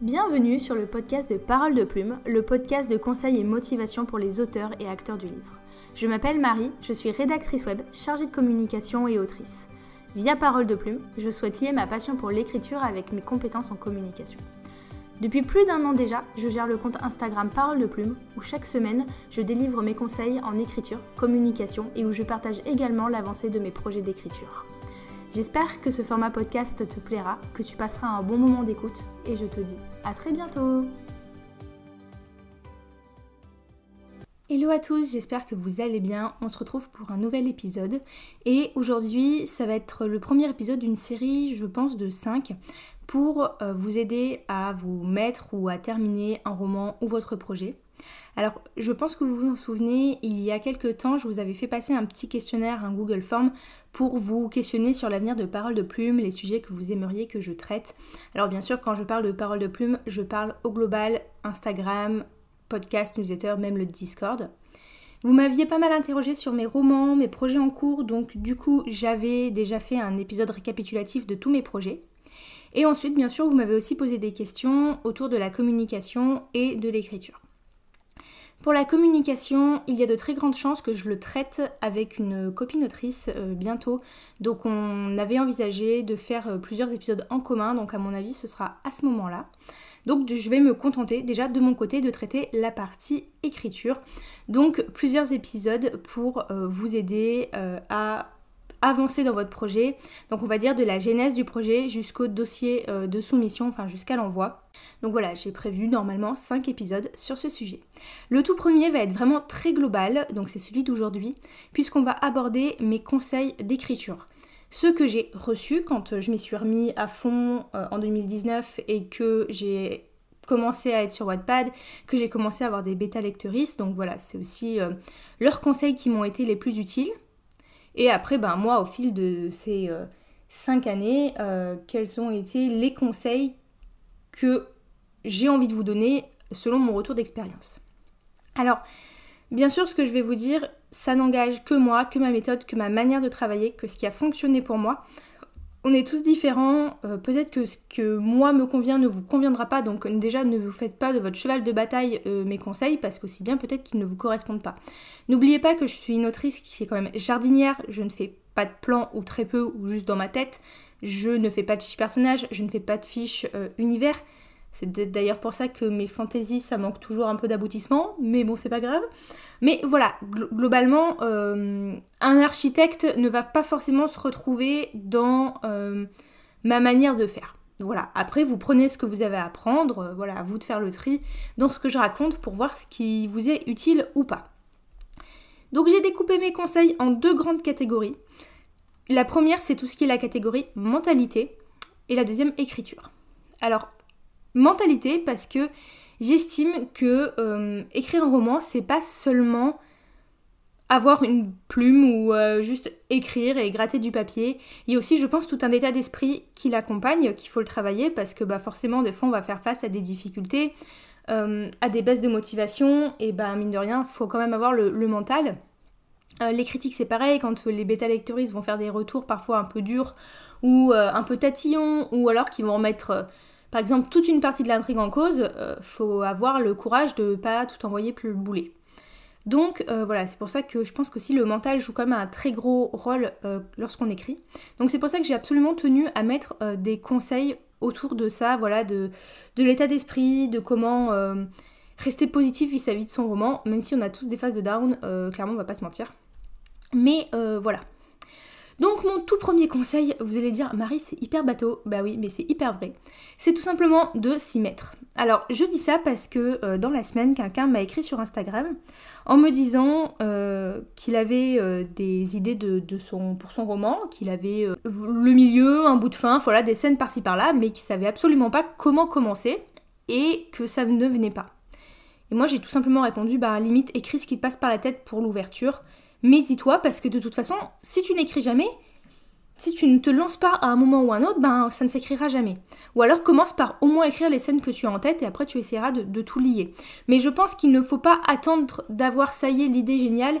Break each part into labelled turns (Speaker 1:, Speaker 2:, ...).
Speaker 1: Bienvenue sur le podcast de Parole de Plume, le podcast de conseils et motivation pour les auteurs et acteurs du livre. Je m'appelle Marie, je suis rédactrice web, chargée de communication et autrice. Via Parole de Plume, je souhaite lier ma passion pour l'écriture avec mes compétences en communication. Depuis plus d'un an déjà, je gère le compte Instagram Parole de Plume, où chaque semaine, je délivre mes conseils en écriture, communication et où je partage également l'avancée de mes projets d'écriture. J'espère que ce format podcast te plaira, que tu passeras un bon moment d'écoute et je te dis à très bientôt Hello à tous, j'espère que vous allez bien. On se retrouve pour un nouvel épisode. Et aujourd'hui, ça va être le premier épisode d'une série, je pense, de 5 pour euh, vous aider à vous mettre ou à terminer un roman ou votre projet. Alors, je pense que vous vous en souvenez, il y a quelques temps, je vous avais fait passer un petit questionnaire, un Google Form, pour vous questionner sur l'avenir de Parole de Plume, les sujets que vous aimeriez que je traite. Alors, bien sûr, quand je parle de Parole de Plume, je parle au global, Instagram, podcast, newsletter, même le Discord. Vous m'aviez pas mal interrogé sur mes romans, mes projets en cours, donc du coup j'avais déjà fait un épisode récapitulatif de tous mes projets. Et ensuite, bien sûr, vous m'avez aussi posé des questions autour de la communication et de l'écriture. Pour la communication, il y a de très grandes chances que je le traite avec une copine autrice euh, bientôt. Donc on avait envisagé de faire euh, plusieurs épisodes en commun, donc à mon avis ce sera à ce moment-là. Donc je vais me contenter déjà de mon côté de traiter la partie écriture. Donc plusieurs épisodes pour euh, vous aider à avancer dans votre projet. Donc on va dire de la genèse du projet jusqu'au dossier euh, de soumission, enfin jusqu'à l'envoi. Donc voilà, j'ai prévu normalement 5 épisodes sur ce sujet. Le tout premier va être vraiment très global, donc c'est celui d'aujourd'hui, puisqu'on va aborder mes conseils d'écriture. Ceux que j'ai reçus quand je m'y suis remis à fond euh, en 2019 et que j'ai commencé à être sur Wattpad, que j'ai commencé à avoir des bêta lecteuristes. Donc voilà, c'est aussi euh, leurs conseils qui m'ont été les plus utiles. Et après, ben, moi, au fil de ces euh, cinq années, euh, quels ont été les conseils que j'ai envie de vous donner selon mon retour d'expérience? Alors, bien sûr, ce que je vais vous dire, ça n'engage que moi, que ma méthode, que ma manière de travailler, que ce qui a fonctionné pour moi on est tous différents, euh, peut-être que ce que moi me convient ne vous conviendra pas, donc déjà ne vous faites pas de votre cheval de bataille euh, mes conseils, parce qu'aussi bien peut-être qu'ils ne vous correspondent pas. N'oubliez pas que je suis une autrice qui est quand même jardinière, je ne fais pas de plan ou très peu ou juste dans ma tête, je ne fais pas de fiche personnage, je ne fais pas de fiche euh, univers, c'est d'ailleurs pour ça que mes fantaisies, ça manque toujours un peu d'aboutissement, mais bon, c'est pas grave. Mais voilà, globalement, euh, un architecte ne va pas forcément se retrouver dans euh, ma manière de faire. Voilà, après vous prenez ce que vous avez à apprendre, euh, voilà, à vous de faire le tri dans ce que je raconte pour voir ce qui vous est utile ou pas. Donc j'ai découpé mes conseils en deux grandes catégories. La première, c'est tout ce qui est la catégorie mentalité, et la deuxième, écriture. Alors, mentalité parce que j'estime que euh, écrire un roman, c'est pas seulement avoir une plume ou euh, juste écrire et gratter du papier. Il y a aussi, je pense, tout un état d'esprit qui l'accompagne, qu'il faut le travailler parce que bah, forcément, des fois, on va faire face à des difficultés, euh, à des baisses de motivation, et bah, mine de rien, il faut quand même avoir le, mental. les critiques, c'est pareil, quand les bêta-lectoristes vont faire des retours parfois un peu durs ou un peu tatillons, ou alors qu'ils vont remettre par exemple, toute une partie de l'intrigue en cause, euh, faut avoir le courage de pas tout envoyer plus le boulet. Donc euh, voilà, c'est pour ça que je pense que si le mental joue quand même un très gros rôle euh, lorsqu'on écrit. Donc c'est pour ça que j'ai absolument tenu à mettre des conseils autour de ça, voilà, de, de l'état d'esprit, de comment rester positif vis-à-vis -vis de son roman, même si on a tous des phases de down, clairement on va pas se mentir. Mais voilà, donc mon tout premier conseil, vous allez dire Marie c'est hyper bateau, bah oui mais c'est hyper vrai, c'est tout simplement de s'y mettre. Alors je dis ça parce que euh, dans la semaine quelqu'un m'a écrit sur Instagram en me disant euh, qu'il avait euh, des idées pour son roman, qu'il avait le milieu, un bout de fin, voilà des scènes par-ci par-là, mais qu'il savait absolument pas comment commencer et que ça ne venait pas. Et moi j'ai tout simplement répondu bah limite écris ce qui te passe par la tête pour l'ouverture mais dis-toi parce que de toute façon, si tu n'écris jamais, si tu ne te lances pas à un moment ou un autre, ben ça ne s'écrira jamais. Ou alors commence par au moins écrire les scènes que tu as en tête et après tu essaieras de, tout lier. Mais je pense qu'il ne faut pas attendre d'avoir ça y est l'idée géniale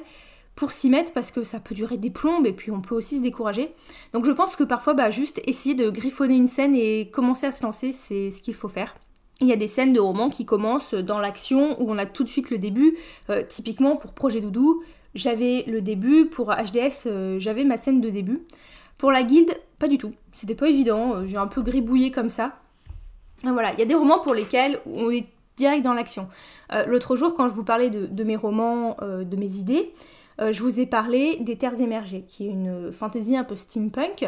Speaker 1: pour s'y mettre parce que ça peut durer des plombes et puis on peut aussi se décourager. Donc je pense que parfois bah, juste essayer de griffonner une scène et commencer à se lancer, c'est ce qu'il faut faire. il y a des scènes de romans qui commencent dans l'action où on a tout de suite le début. Euh, typiquement pour Projet Doudou, j'avais le début, pour HDS, euh, j'avais ma scène de début. Pour la guilde, pas du tout. C'était pas évident, euh, j'ai un peu gribouillé comme ça. voilà, il y a des romans pour lesquels on est direct dans l'action. L'autre jour, quand je vous parlais de, mes romans, de mes idées, je vous ai parlé des Terres émergées, qui est une fantaisie un peu steampunk.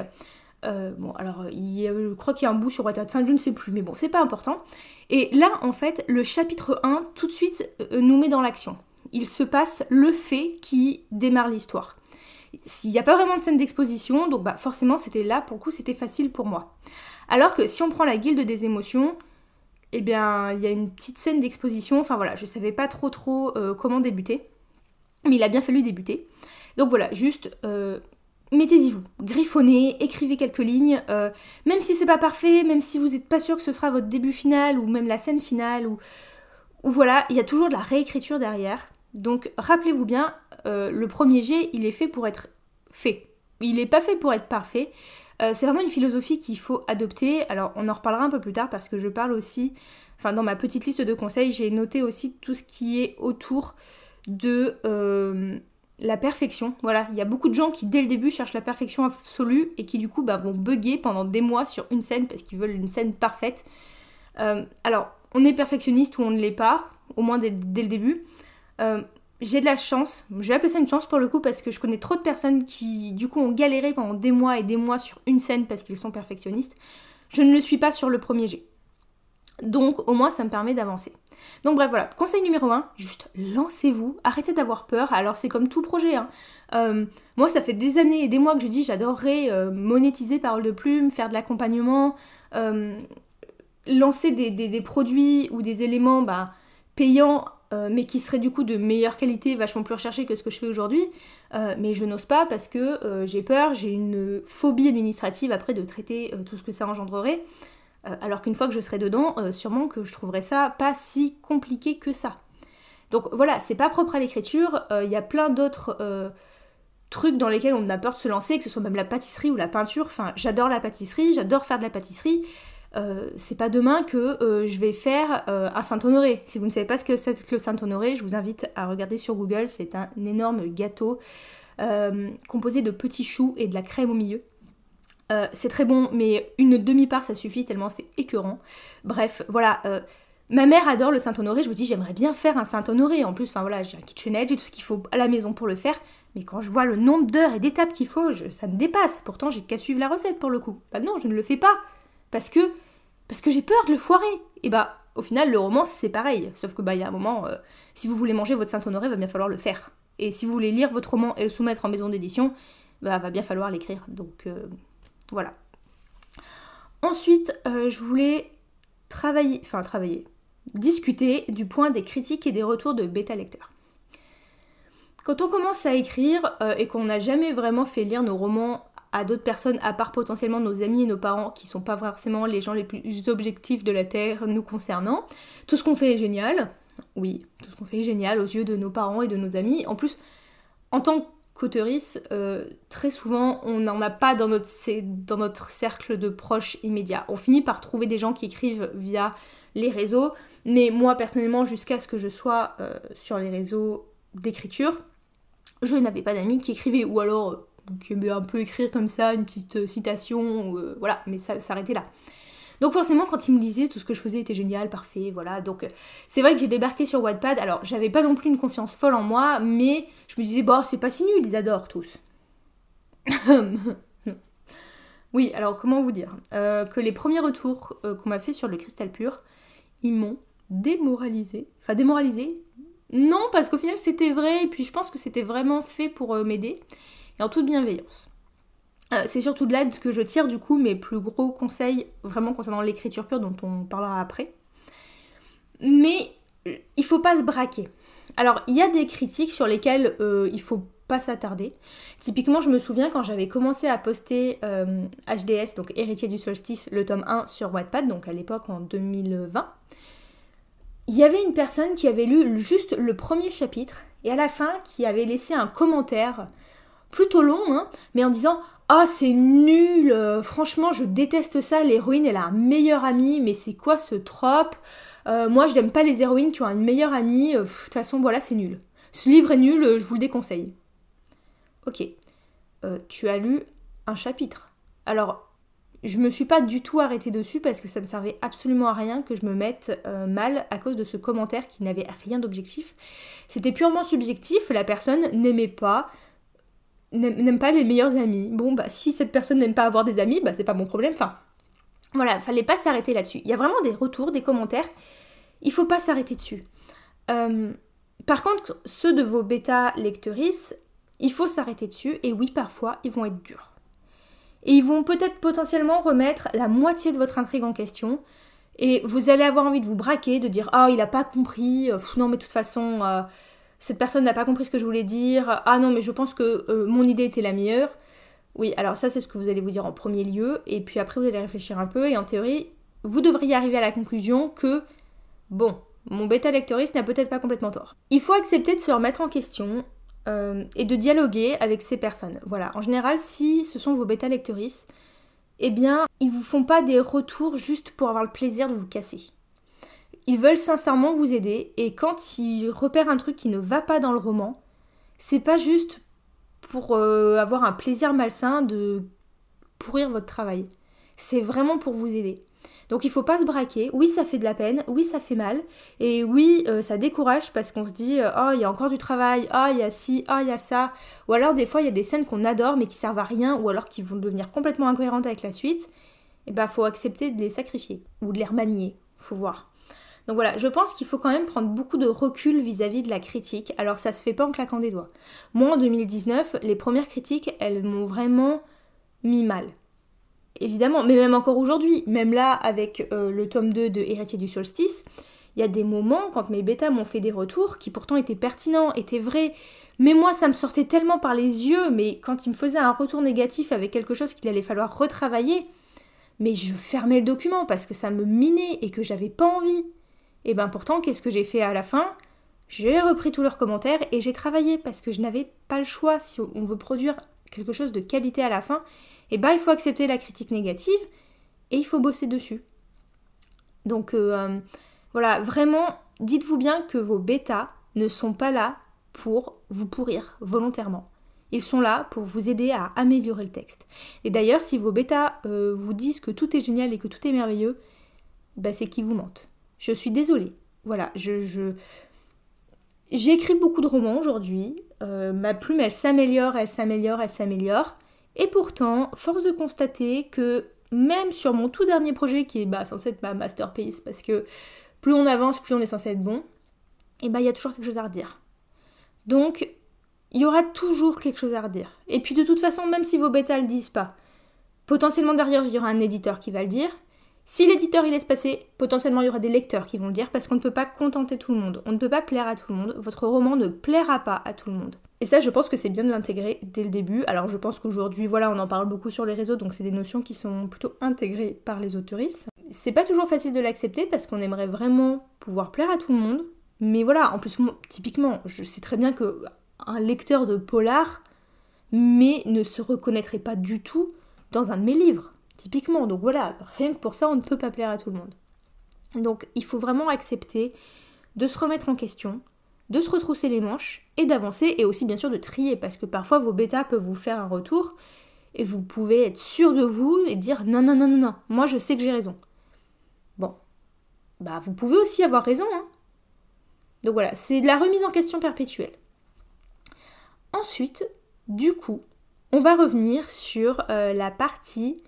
Speaker 1: Euh, bon, alors, je crois qu'il y a un bout sur enfin, je ne sais plus, mais bon, c'est pas important. Et là, en fait, le chapitre 1, tout de suite, euh, nous met dans l'action. Il se passe le fait qui démarre l'histoire. Il n'y a pas vraiment de scène d'exposition, donc bah, forcément, c'était là, pour le coup, c'était facile pour moi. Alors que si on prend la guilde des émotions, eh bien, il y a une petite scène d'exposition, enfin voilà, je savais pas trop trop euh, comment débuter, mais il a bien fallu débuter. Donc voilà, juste mettez-y vous, griffonnez, écrivez quelques lignes, euh, même si c'est pas parfait, même si vous n'êtes pas sûr que ce sera votre début final ou même la scène finale ou voilà, il y a toujours de la réécriture derrière. Donc rappelez-vous bien, euh, le premier jet, il est fait pour être fait. Il n'est pas fait pour être parfait. Euh, c'est vraiment une philosophie qu'il faut adopter. Alors on en reparlera un peu plus tard parce que je parle aussi, enfin dans ma petite liste de conseils, j'ai noté aussi tout ce qui est autour de la perfection. Voilà, il y a beaucoup de gens qui dès le début cherchent la perfection absolue et qui du coup bah, vont bugger pendant des mois sur une scène parce qu'ils veulent une scène parfaite. Euh, alors, on est perfectionniste ou on ne l'est pas, au moins dès, le début. Euh, j'ai de la chance, je vais appeler ça une chance pour le coup parce que je connais trop de personnes qui du coup ont galéré pendant des mois et des mois sur une scène parce qu'ils sont perfectionnistes. Je ne le suis pas sur le premier jet. Donc au moins ça me permet d'avancer. Donc bref voilà, conseil numéro 1, juste lancez-vous, arrêtez d'avoir peur. Alors c'est comme tout projet. Hein. Euh, moi ça fait des années et des mois que je dis j'adorerais euh, monétiser parole de plume, faire de l'accompagnement, lancer des, produits ou des éléments bah, payants mais qui seraient du coup de meilleure qualité, vachement plus recherchés que ce que je fais aujourd'hui. mais je n'ose pas parce que j'ai peur, j'ai une phobie administrative après de traiter tout ce que ça engendrerait. Euh, alors qu'une fois que je serai dedans, euh, sûrement que je trouverai ça pas si compliqué que ça. Donc voilà, c'est pas propre à l'écriture, euh, il y a plein d'autres trucs dans lesquels on a peur de se lancer, que ce soit même la pâtisserie ou la peinture. Enfin, j'adore la pâtisserie, j'adore faire de la pâtisserie. C'est pas demain que je vais faire un Saint-Honoré. Si vous ne savez pas ce que c'est que le Saint-Honoré, je vous invite à regarder sur Google. C'est un énorme gâteau composé de petits choux et de la crème au milieu. Euh, c'est très bon, mais une demi-part ça suffit tellement c'est écœurant. Bref, voilà. Euh, ma mère adore le Saint-Honoré, je me dis j'aimerais bien faire un Saint-Honoré. En plus, enfin voilà, j'ai un KitchenAid, j'ai tout ce qu'il faut à la maison pour le faire. Mais quand je vois le nombre d'heures et d'étapes qu'il faut, ça me dépasse. Pourtant, j'ai qu'à suivre la recette pour le coup. Bah non, je ne le fais pas. Parce que parce que j'ai peur de le foirer. Et bah, au final, le roman, c'est pareil. Sauf que bah, il y a un moment, euh, si vous voulez manger votre Saint-Honoré, va bien falloir le faire. Et si vous voulez lire votre roman et le soumettre en maison d'édition, bah, va bien falloir l'écrire. Donc, voilà. Ensuite, euh, je voulais travailler, enfin travailler, discuter du point des critiques et des retours de bêta lecteurs. Quand on commence à écrire euh, et qu'on n'a jamais vraiment fait lire nos romans à d'autres personnes, à part potentiellement nos amis et nos parents, qui sont pas forcément les gens les plus objectifs de la Terre nous concernant, tout ce qu'on fait est génial. Oui, tout ce qu'on fait est génial aux yeux de nos parents et de nos amis. En plus, en tant que euh, très souvent, on n'en a pas dans notre, dans notre cercle de proches immédiats. On finit par trouver des gens qui écrivent via les réseaux, mais moi personnellement, jusqu'à ce que je sois euh, sur les réseaux d'écriture, je n'avais pas d'amis qui écrivaient, ou alors euh, qui aimaient un peu écrire comme ça, une petite citation, voilà, mais ça s'arrêtait là. Donc forcément, quand ils me lisaient, tout ce que je faisais était génial, parfait, voilà. Donc c'est vrai que j'ai débarqué sur Wattpad. Alors j'avais pas non plus une confiance folle en moi, mais je me disais, bon, c'est pas si nul, ils adorent tous. oui, alors comment vous dire? Euh, Que les premiers retours euh, qu'on m'a fait sur le cristal pur, ils m'ont démoralisé. Enfin, démoralisé? Non, parce qu'au final c'était vrai, et puis je pense que c'était vraiment fait pour euh, m'aider, et en toute bienveillance. Euh, c'est surtout de là que je tire du coup mes plus gros conseils vraiment concernant l'écriture pure dont on parlera après. Mais euh, il faut pas se braquer. Alors il y a des critiques sur lesquelles euh, il faut pas s'attarder. Typiquement je me souviens quand j'avais commencé à poster HDS, donc Héritier du Solstice, le tome 1 sur Wattpad, donc à l'époque en 2020, il y avait une personne qui avait lu juste le premier chapitre et à la fin qui avait laissé un commentaire plutôt long, hein, mais en disant ah, c'est nul, euh, franchement, je déteste ça. L'héroïne, elle a un meilleur ami, mais c'est quoi ce trope Euh, moi, je n'aime pas les héroïnes qui ont une meilleure amie. De toute façon, voilà, c'est nul. Ce livre est nul, je vous le déconseille. Ok. tu as lu un chapitre. Alors, je me suis pas du tout arrêtée dessus parce que ça ne servait absolument à rien que je me mette euh, mal à cause de ce commentaire qui n'avait rien d'objectif. C'était purement subjectif, la personne n'aimait pas n'aime pas les meilleurs amis. Bon bah si cette personne n'aime pas avoir des amis, bah c'est pas mon problème. Enfin voilà, fallait pas s'arrêter là-dessus. Il y a vraiment des retours, des commentaires. Il faut pas s'arrêter dessus. Euh, par contre, ceux de vos bêta lectrices, il faut s'arrêter dessus et oui parfois ils vont être durs. Et ils vont peut-être potentiellement remettre la moitié de votre intrigue en question. Et vous allez avoir envie de vous braquer, de dire Ah, oh, il a pas compris, euh, non, mais de toute façon, euh, cette personne n'a pas compris ce que je voulais dire, ah non, mais je pense que euh, mon idée était la meilleure. Oui, alors ça, c'est ce que vous allez vous dire en premier lieu, et puis après, vous allez réfléchir un peu, et en théorie, vous devriez arriver à la conclusion que, bon, mon bêta lectoriste n'a peut-être pas complètement tort. Il faut accepter de se remettre en question euh, et de dialoguer avec ces personnes. Voilà, en général, si ce sont vos bêta lectrices, eh bien, ils vous font pas des retours juste pour avoir le plaisir de vous casser. Ils veulent sincèrement vous aider et quand ils repèrent un truc qui ne va pas dans le roman, c'est pas juste pour euh, avoir un plaisir malsain de pourrir votre travail. C'est vraiment pour vous aider. Donc il faut pas se braquer. Oui, ça fait de la peine, oui, ça fait mal, et oui, euh, ça décourage parce qu'on se dit euh, oh, il y a encore du travail, oh, il y a ci, oh, il y a ça. Ou alors des fois, il y a des scènes qu'on adore mais qui servent à rien, ou alors qui vont devenir complètement incohérentes avec la suite. Et ben, faut accepter de les sacrifier ou de les remanier. Faut voir. Donc voilà, je pense qu'il faut quand même prendre beaucoup de recul vis-à-vis -vis de la critique. Alors ça se fait pas en claquant des doigts. Moi en 2019, les premières critiques, elles m'ont vraiment mis mal évidemment, mais même encore aujourd'hui, même là avec euh, le tome 2 de Héritier du Solstice, il y a des moments quand mes bêtas m'ont fait des retours qui pourtant étaient pertinents, étaient vrais, mais moi ça me sortait tellement par les yeux, mais quand ils me faisaient un retour négatif avec quelque chose qu'il allait falloir retravailler, mais je fermais le document parce que ça me minait et que j'avais pas envie. Et ben pourtant, qu'est-ce que j'ai fait à la fin? J'ai repris tous leurs commentaires et j'ai travaillé parce que je n'avais pas le choix si on veut produire quelque chose de qualité à la fin et eh ben il faut accepter la critique négative et il faut bosser dessus. Donc euh, euh, voilà, vraiment, dites-vous bien que vos bêtas ne sont pas là pour vous pourrir volontairement. Ils sont là pour vous aider à améliorer le texte. Et d'ailleurs, si vos bêtas euh, vous disent que tout est génial et que tout est merveilleux, bah c'est qu'ils vous mentent. Je suis désolée. Voilà, je, je... j'ai écrit beaucoup de romans aujourd'hui. ma plume, elle s'améliore, elle s'améliore, elle s'améliore. Et pourtant, force de constater que même sur mon tout dernier projet, qui est bah, censé être ma masterpiece, parce que plus on avance, plus on est censé être bon, et bah il y a toujours quelque chose à redire. Donc, il y aura toujours quelque chose à redire. Et puis de toute façon, même si vos bêtas le disent pas, potentiellement derrière, il y aura un éditeur qui va le dire, si l'éditeur il laisse passer, potentiellement il y aura des lecteurs qui vont le dire parce qu'on ne peut pas contenter tout le monde. On ne peut pas plaire à tout le monde. Votre roman ne plaira pas à tout le monde. Et ça, je pense que c'est bien de l'intégrer dès le début. Alors, je pense qu'aujourd'hui, voilà, on en parle beaucoup sur les réseaux, donc c'est des notions qui sont plutôt intégrées par les autoristes. C'est pas toujours facile de l'accepter parce qu'on aimerait vraiment pouvoir plaire à tout le monde. Mais voilà, en plus, typiquement, je sais très bien que un lecteur de polar, mais ne se reconnaîtrait pas du tout dans un de mes livres. Typiquement, donc voilà, rien que pour ça, on ne peut pas plaire à tout le monde. Donc il faut vraiment accepter de se remettre en question, de se retrousser les manches et d'avancer et aussi bien sûr de trier parce que parfois vos bêtas peuvent vous faire un retour et vous pouvez être sûr de vous et dire non non non non non, moi je sais que j'ai raison. Bon, bah vous pouvez aussi avoir raison hein. Donc voilà, c'est de la remise en question perpétuelle. Ensuite, du coup, on va revenir sur euh, la partie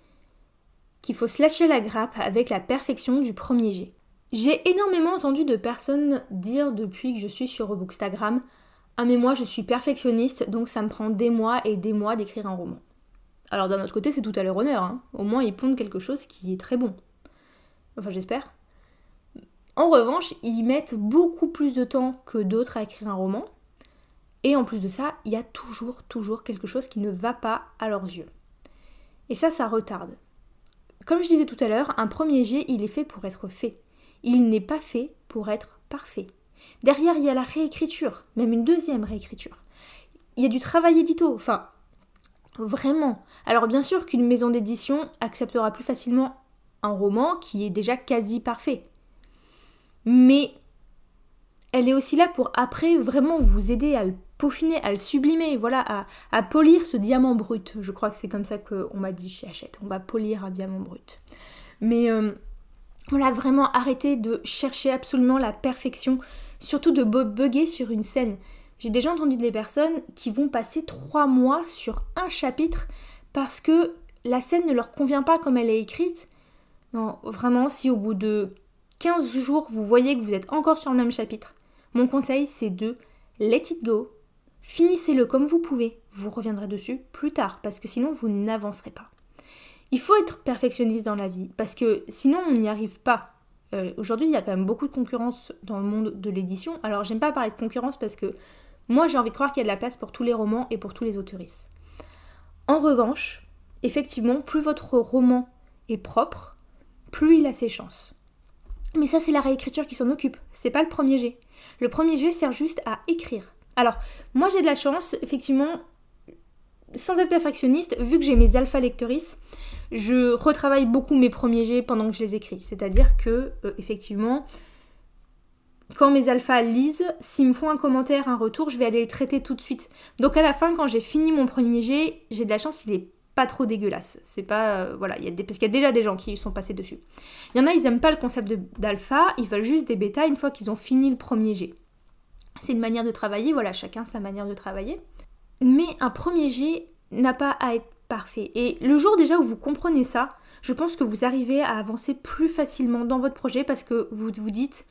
Speaker 1: qu'il faut se lâcher la grappe avec la perfection du premier jet. J'ai énormément entendu de personnes dire depuis que je suis sur Bookstagram Ah mais moi je suis perfectionniste donc ça me prend des mois et des mois d'écrire un roman. Alors d'un autre côté c'est tout à leur honneur, hein. au moins ils pondent quelque chose qui est très bon. Enfin j'espère. En revanche, ils mettent beaucoup plus de temps que d'autres à écrire un roman. Et en plus de ça, il y a toujours, toujours quelque chose qui ne va pas à leurs yeux. Et ça, ça retarde. Comme je disais tout à l'heure, un premier jet, il est fait pour être fait. Il n'est pas fait pour être parfait. Derrière, il y a la réécriture, même une deuxième réécriture. Il y a du travail édito, enfin, vraiment. Alors bien sûr qu'une maison d'édition acceptera plus facilement un roman qui est déjà quasi parfait. mais elle est aussi là pour après vraiment vous aider à le à le sublimer, voilà, à, polir ce diamant brut. Je crois que c'est comme ça qu'on m'a dit chez Hachette, on va polir un diamant brut. Mais euh, voilà, vraiment arrêtez de chercher absolument la perfection, surtout de bugger sur une scène. J'ai déjà entendu des personnes qui vont passer trois mois sur un chapitre parce que la scène ne leur convient pas comme elle est écrite. Non, vraiment, si au bout de 15 jours, vous voyez que vous êtes encore sur le même chapitre, mon conseil c'est de let it go, finissez-le comme vous pouvez, vous reviendrez dessus plus tard parce que sinon vous n'avancerez pas. Il faut être perfectionniste dans la vie parce que sinon on n'y arrive pas. Euh, aujourd'hui, il y a quand même beaucoup de concurrence dans le monde de l'édition. Alors, j'aime pas parler de concurrence parce que moi, j'ai envie de croire qu'il y a de la place pour tous les romans et pour tous les autoristes. En revanche, effectivement, plus votre roman est propre, plus il a ses chances. Mais ça, c'est la réécriture qui s'en occupe. C'est pas le premier jet. Le premier jet sert juste à écrire. Alors, moi j'ai de la chance, effectivement, sans être perfectionniste, vu que j'ai mes alpha lectrices, je retravaille beaucoup mes premiers jets pendant que je les écris. C'est-à-dire que, euh, effectivement, quand mes alphas lisent, s'ils me font un commentaire, un retour, je vais aller le traiter tout de suite. Donc à la fin, quand j'ai fini mon premier jet, j'ai de la chance, il est pas trop dégueulasse. C'est pas. Euh, voilà, parce qu'il y a déjà des gens qui sont passés dessus. Il y en a, ils aiment pas le concept d'alpha, ils veulent juste des bêtas une fois qu'ils ont fini le premier jet. C'est une manière de travailler, voilà, chacun sa manière de travailler. Mais un premier jet n'a pas à être parfait. Et le jour déjà où vous comprenez ça, je pense que vous arrivez à avancer plus facilement dans votre projet parce que vous vous dites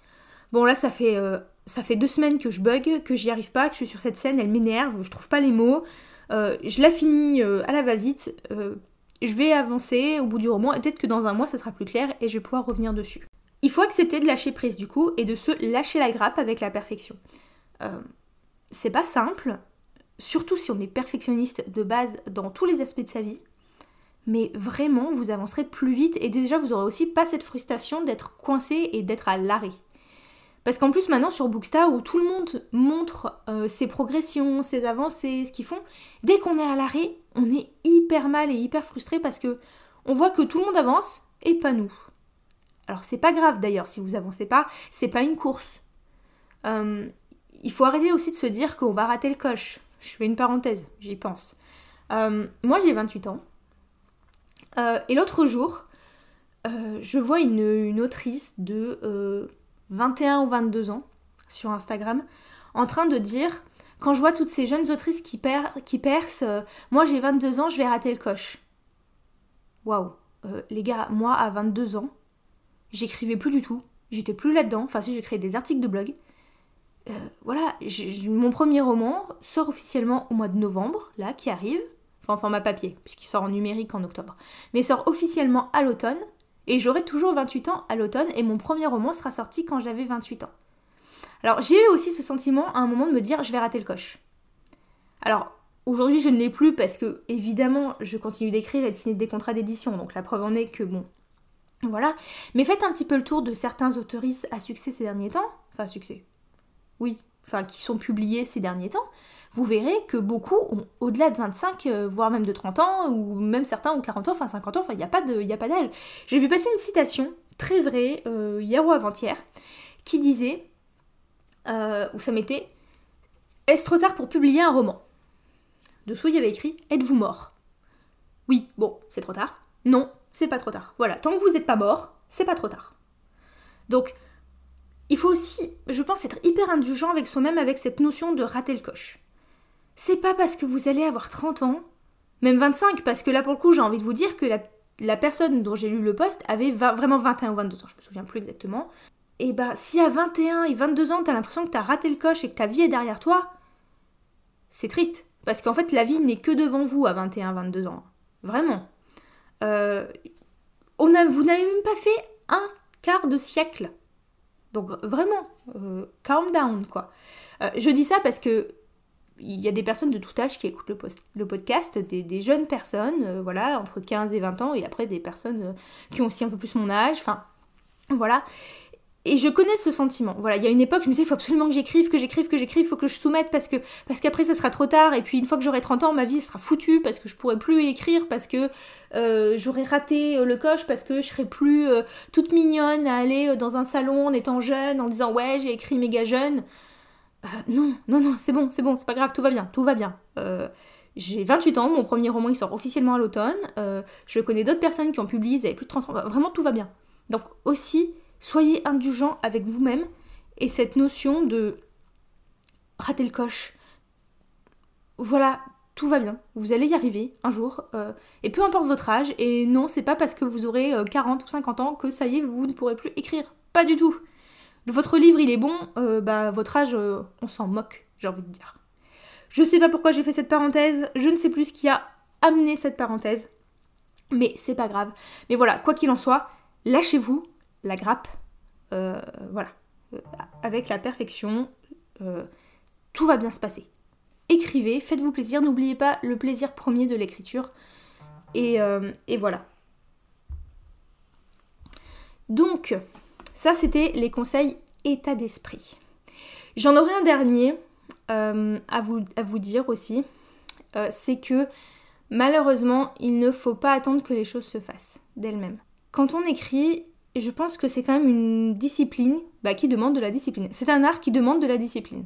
Speaker 1: bon là ça fait euh, ça fait deux semaines que je bug, que j'y arrive pas, que je suis sur cette scène, elle m'énerve, je trouve pas les mots, euh, je la finis euh, à la va-vite, je vais avancer au bout du roman et peut-être que dans un mois ça sera plus clair et je vais pouvoir revenir dessus. Il faut accepter de lâcher prise du coup et de se lâcher la grappe avec la perfection. C'est pas simple, surtout si on est perfectionniste de base dans tous les aspects de sa vie. Mais vraiment, vous avancerez plus vite et déjà vous aurez aussi pas cette frustration d'être coincé et d'être à l'arrêt. Parce qu'en plus maintenant sur Bookstar où tout le monde montre euh, ses progressions, ses avancées, ce qu'ils font, dès qu'on est à l'arrêt, on est hyper mal et hyper frustré parce que on voit que tout le monde avance et pas nous. Alors c'est pas grave d'ailleurs si vous avancez pas, c'est pas une course. Euh, il faut arrêter aussi de se dire qu'on va rater le coche. Je fais une parenthèse, j'y pense. Euh, moi j'ai 28 ans. Euh, et l'autre jour, euh, je vois une, autrice de 21 ou 22 ans sur Instagram en train de dire quand je vois toutes ces jeunes autrices qui, qui percent, moi j'ai 22 ans, je vais rater le coche. Waouh, les gars, moi à 22 ans, j'écrivais plus du tout, j'étais plus là-dedans, enfin si j'écrivais des articles de blog, euh, voilà, mon premier roman sort officiellement au mois de novembre, là, qui arrive, enfin en format papier, puisqu'il sort en numérique en octobre, mais sort officiellement à l'automne, et j'aurai toujours 28 ans à l'automne, et mon premier roman sera sorti quand j'avais 28 ans. Alors j'ai eu aussi ce sentiment à un moment de me dire je vais rater le coche. Alors aujourd'hui je ne l'ai plus parce que évidemment je continue d'écrire et de signer des contrats d'édition, donc la preuve en est que bon, voilà. Mais faites un petit peu le tour de certains autoristes à succès ces derniers temps, enfin succès, oui, enfin qui sont publiés ces derniers temps, vous verrez que beaucoup ont au-delà de 25, euh, voire même de 30 ans, ou même certains ont 40 ans, enfin 50 ans, enfin il n'y a pas d'âge. J'ai vu passer une citation très vraie, euh, hier ou avant-hier, qui disait, euh, où ça mettait, est-ce trop tard pour publier un roman? Dessous il y avait écrit, êtes-vous mort? Oui, bon, c'est trop tard. Non, c'est pas trop tard. Voilà, tant que vous n'êtes pas mort, c'est pas trop tard. Donc, il faut aussi, je pense, être hyper indulgent avec soi-même avec cette notion de rater le coche. C'est pas parce que vous allez avoir 30 ans, même 25, parce que là pour le coup j'ai envie de vous dire que la, personne dont j'ai lu le poste avait vraiment 21 ou 22 ans, je me souviens plus exactement. Et bah si à 21 et 22 ans t'as l'impression que t'as raté le coche et que ta vie est derrière toi, c'est triste. Parce qu'en fait la vie n'est que devant vous à 21-22 ans. Vraiment. Euh, on a, vous n'avez même pas fait un quart de siècle donc vraiment, euh, calm down quoi. Euh, je dis ça parce que il y a des personnes de tout âge qui écoutent le, podcast, des, jeunes personnes, euh, voilà, entre 15 et 20 ans, et après des personnes qui ont aussi un peu plus mon âge, enfin, voilà. Et je connais ce sentiment. Voilà, il y a une époque, je me disais, il faut absolument que j'écrive, que j'écrive, que j'écrive, il faut que je soumette parce que parce qu'après ça sera trop tard. Et puis une fois que j'aurai 30 ans, ma vie sera foutue parce que je pourrai plus écrire, parce que euh, j'aurai raté euh, le coche, parce que je serai plus euh, toute mignonne à aller dans un salon en étant jeune, en disant ouais, j'ai écrit méga jeune. non, non, non, c'est bon, c'est bon, c'est pas grave, tout va bien, tout va bien. j'ai 28 ans, mon premier roman il sort officiellement à l'automne. je connais d'autres personnes qui ont publié, ils avaient plus de 30 ans. Vraiment, tout va bien. Donc aussi, Soyez indulgent avec vous-même et cette notion de rater le coche. Voilà, tout va bien. Vous allez y arriver un jour. Euh, et peu importe votre âge. Et non, c'est pas parce que vous aurez 40 euh, ou 50 ans que ça y est, vous ne pourrez plus écrire. Pas du tout. Votre livre, il est bon. Euh, bah, votre âge, on s'en moque, j'ai envie de dire. Je sais pas pourquoi j'ai fait cette parenthèse. Je ne sais plus ce qui a amené cette parenthèse. Mais c'est pas grave. Mais voilà, quoi qu'il en soit, lâchez-vous la grappe, euh, voilà, euh, avec la perfection, euh, tout va bien se passer. Écrivez, faites-vous plaisir, n'oubliez pas le plaisir premier de l'écriture. Et, voilà. Donc, ça c'était les conseils état d'esprit. J'en aurai un dernier à, vous, à vous dire aussi. c'est que malheureusement, il ne faut pas attendre que les choses se fassent d'elles-mêmes. Quand on écrit, je pense que c'est quand même une discipline bah, qui demande de la discipline. C'est un art qui demande de la discipline.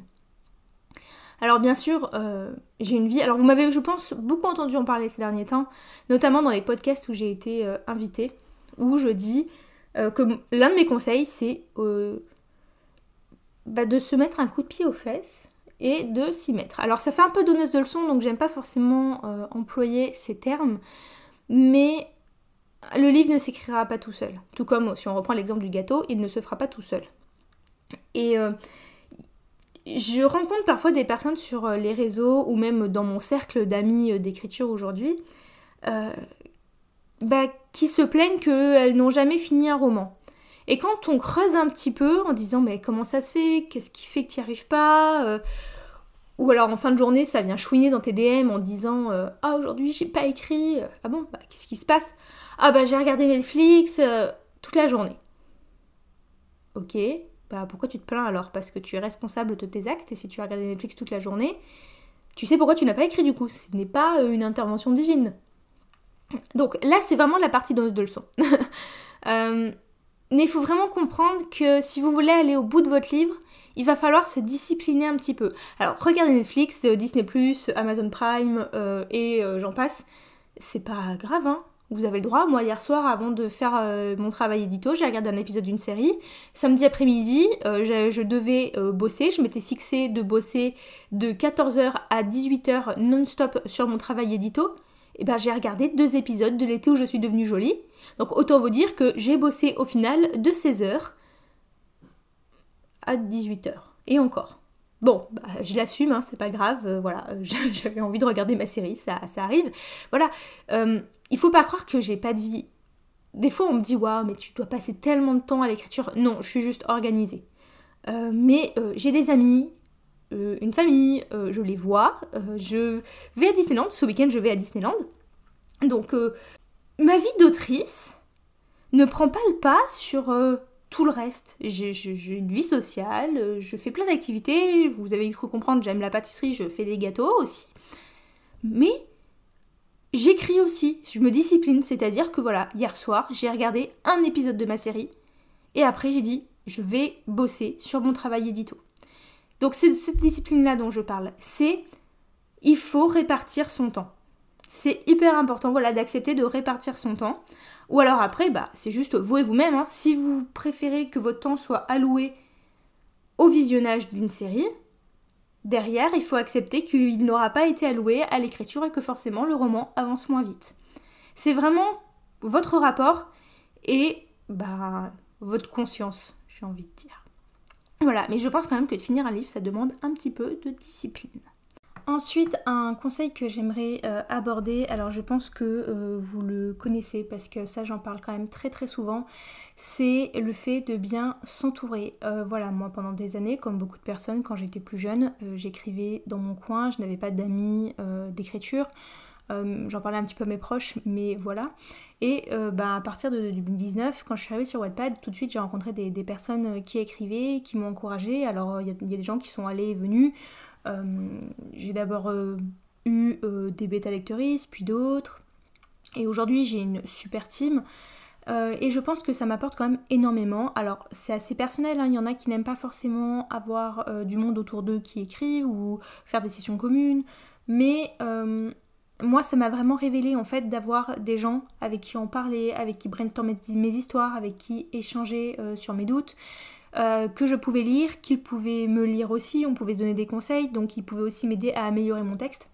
Speaker 1: Alors bien sûr, euh, j'ai une vie. Alors vous m'avez, je pense, beaucoup entendu en parler ces derniers temps, notamment dans les podcasts où j'ai été euh, invitée, où je dis euh, que l'un de mes conseils, c'est bah, de se mettre un coup de pied aux fesses et de s'y mettre. Alors ça fait un peu donneuse de leçons, donc j'aime pas forcément employer ces termes, mais le livre ne s'écrira pas tout seul. Tout comme si on reprend l'exemple du gâteau, il ne se fera pas tout seul. Et euh, je rencontre parfois des personnes sur euh, les réseaux ou même dans mon cercle d'amis euh, d'écriture aujourd'hui bah, qui se plaignent qu'elles n'ont jamais fini un roman. Et quand on creuse un petit peu en disant mais comment ça se fait? Qu'est-ce qui fait que tu n'y arrives pas? Ou alors en fin de journée ça vient chouiner dans tes DM en disant ah aujourd'hui j'ai pas écrit. Ah bon bah, Qu'est-ce qui se passe? Ah bah j'ai regardé Netflix euh, toute la journée. Ok, bah pourquoi tu te plains alors? Parce que tu es responsable de tes actes et si tu as regardé Netflix toute la journée, tu sais pourquoi tu n'as pas écrit du coup. Ce n'est pas euh, une intervention divine. Donc là, c'est vraiment la partie de, de leçon. euh, mais il faut vraiment comprendre que si vous voulez aller au bout de votre livre, il va falloir se discipliner un petit peu. Alors, regardez Netflix, euh, Disney, Amazon Prime et j'en passe. C'est pas grave, hein. Vous avez le droit. Moi, hier soir, avant de faire euh, mon travail édito, j'ai regardé un épisode d'une série. Samedi après-midi, euh, je, devais euh, bosser. Je m'étais fixé de bosser de 14h à 18h non-stop sur mon travail édito. Et ben, j'ai regardé deux épisodes de l'été où je suis devenue jolie. Donc, autant vous dire que j'ai bossé au final de 16h à 18h. Et encore. Bon, bah, je l'assume, hein, c'est pas grave, voilà, j'avais envie de regarder ma série, ça, ça arrive. Voilà, il faut pas croire que j'ai pas de vie. Des fois, on me dit, waouh, mais tu dois passer tellement de temps à l'écriture. Non, je suis juste organisée. Euh, mais euh, j'ai des amis, euh, une famille, je les vois. je vais à Disneyland. Ce week-end, je vais à Disneyland. Donc, ma vie d'autrice ne prend pas le pas sur tout le reste. J'ai une vie sociale, je fais plein d'activités. Vous avez cru comprendre, j'aime la pâtisserie, je fais des gâteaux aussi. Mais J'écris aussi, je me discipline, c'est-à-dire que voilà, hier soir, j'ai regardé un épisode de ma série et après j'ai dit je vais bosser sur mon travail édito. Donc c'est cette discipline-là dont je parle. C'est il faut répartir son temps. C'est hyper important, voilà, d'accepter de répartir son temps. Ou alors après, bah, c'est juste vous et vous-même. Hein. Si vous préférez que votre temps soit alloué au visionnage d'une série, Derrière, il faut accepter qu'il n'aura pas été alloué à l'écriture et que forcément le roman avance moins vite. C'est vraiment votre rapport et bah, votre conscience, j'ai envie de dire. Voilà, mais je pense quand même que de finir un livre, ça demande un petit peu de discipline. Ensuite, un conseil que j'aimerais euh, aborder, alors je pense que euh, vous le connaissez parce que ça j'en parle quand même très très souvent, c'est le fait de bien s'entourer. Euh, voilà, moi pendant des années, comme beaucoup de personnes, quand j'étais plus jeune, j'écrivais dans mon coin, je n'avais pas d'amis d'écriture. J'en parlais un petit peu à mes proches, mais voilà. Et bah, à partir de 2019, quand je suis arrivée sur Wattpad, tout de suite j'ai rencontré des, personnes qui écrivaient, qui m'ont encouragée. Alors il y, a des gens qui sont allés et venus. j'ai d'abord eu des bêta-lectrices, puis d'autres. Et aujourd'hui j'ai une super team. Euh, et je pense que ça m'apporte quand même énormément. Alors c'est assez personnel, hein. il y en a qui n'aiment pas forcément avoir euh, du monde autour d'eux qui écrit ou faire des sessions communes. Mais euh, moi ça m'a vraiment révélé en fait d'avoir des gens avec qui en parler, avec qui brainstormer mes histoires, avec qui échanger sur mes doutes. que je pouvais lire, qu'ils pouvaient me lire aussi, on pouvait se donner des conseils, donc ils pouvaient aussi m'aider à améliorer mon texte.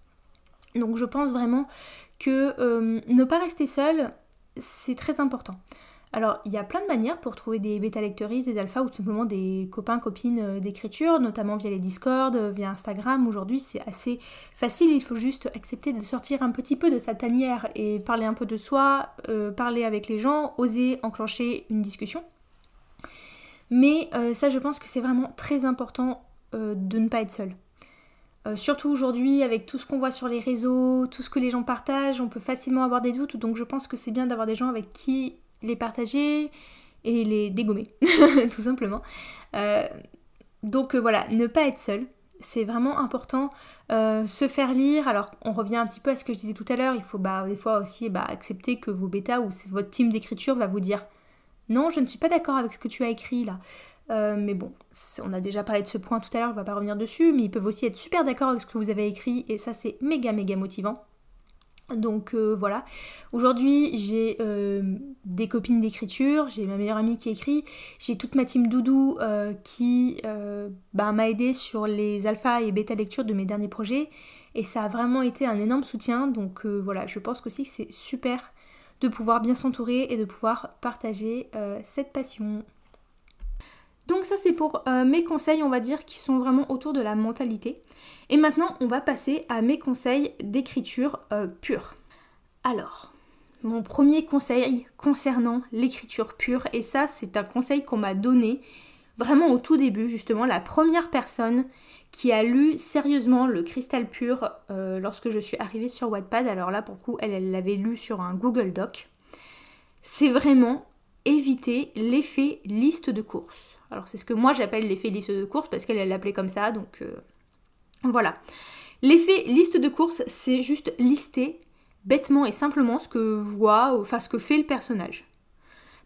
Speaker 1: Donc je pense vraiment que ne pas rester seul, c'est très important. Alors, il y a plein de manières pour trouver des bêta-lectrices, des alphas ou tout simplement des copains, copines euh, d'écriture, notamment via les Discord, euh, via Instagram. Aujourd'hui, c'est assez facile, il faut juste accepter de sortir un petit peu de sa tanière et parler un peu de soi, euh, parler avec les gens, oser enclencher une discussion. Mais ça, je pense que c'est vraiment très important de ne pas être seul. Surtout aujourd'hui, avec tout ce qu'on voit sur les réseaux, tout ce que les gens partagent, on peut facilement avoir des doutes. Donc je pense que c'est bien d'avoir des gens avec qui les partager et les dégommer, tout simplement. Euh, donc euh, voilà, ne pas être seul. C'est vraiment important. se faire lire. Alors, on revient un petit peu à ce que je disais tout à l'heure. Il faut bah, des fois aussi bah, accepter que vos bêtas ou votre team d'écriture va vous dire non, je ne suis pas d'accord avec ce que tu as écrit là. Euh, mais bon, on a déjà parlé de ce point tout à l'heure, je ne vais pas revenir dessus, mais ils peuvent aussi être super d'accord avec ce que vous avez écrit, et ça c'est méga méga motivant. Donc euh, voilà, aujourd'hui j'ai euh, des copines d'écriture, j'ai ma meilleure amie qui écrit, j'ai toute ma team doudou qui bah, m'a aidé sur les alpha et bêta lectures de mes derniers projets et ça a vraiment été un énorme soutien. Donc voilà, je pense aussi que c'est super de pouvoir bien s'entourer et de pouvoir partager cette passion. Donc ça c'est pour euh, mes conseils on va dire qui sont vraiment autour de la mentalité. Et maintenant on va passer à mes conseils d'écriture euh, pure. Alors, mon premier conseil concernant l'écriture pure, et ça c'est un conseil qu'on m'a donné vraiment au tout début, justement la première personne qui a lu sérieusement le cristal pur euh, lorsque je suis arrivée sur Wattpad. Alors là pour le coup elle, elle l'avait lu sur un Google Doc. C'est vraiment éviter l'effet liste de courses. Alors c'est ce que moi j'appelle l'effet liste de course parce qu'elle l'appelait comme ça, donc euh, voilà. L'effet liste de course, c'est juste lister bêtement et simplement ce que voit, enfin ce que fait le personnage.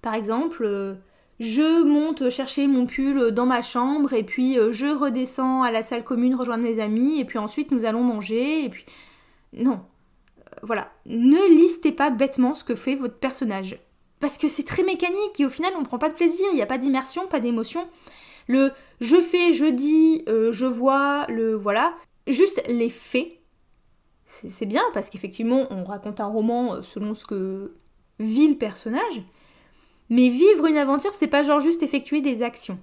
Speaker 1: Par exemple, euh, je monte chercher mon pull dans ma chambre et puis euh, je redescends à la salle commune rejoindre mes amis et puis ensuite nous allons manger et puis non. Voilà, ne listez pas bêtement ce que fait votre personnage parce que c'est très mécanique et au final on prend pas de plaisir, il n'y a pas d'immersion, pas d'émotion. Le je fais, je dis, euh, je vois, le voilà, juste les faits, c'est bien parce qu'effectivement on raconte un roman euh, selon ce que vit le personnage, mais vivre une aventure c'est pas genre juste effectuer des actions.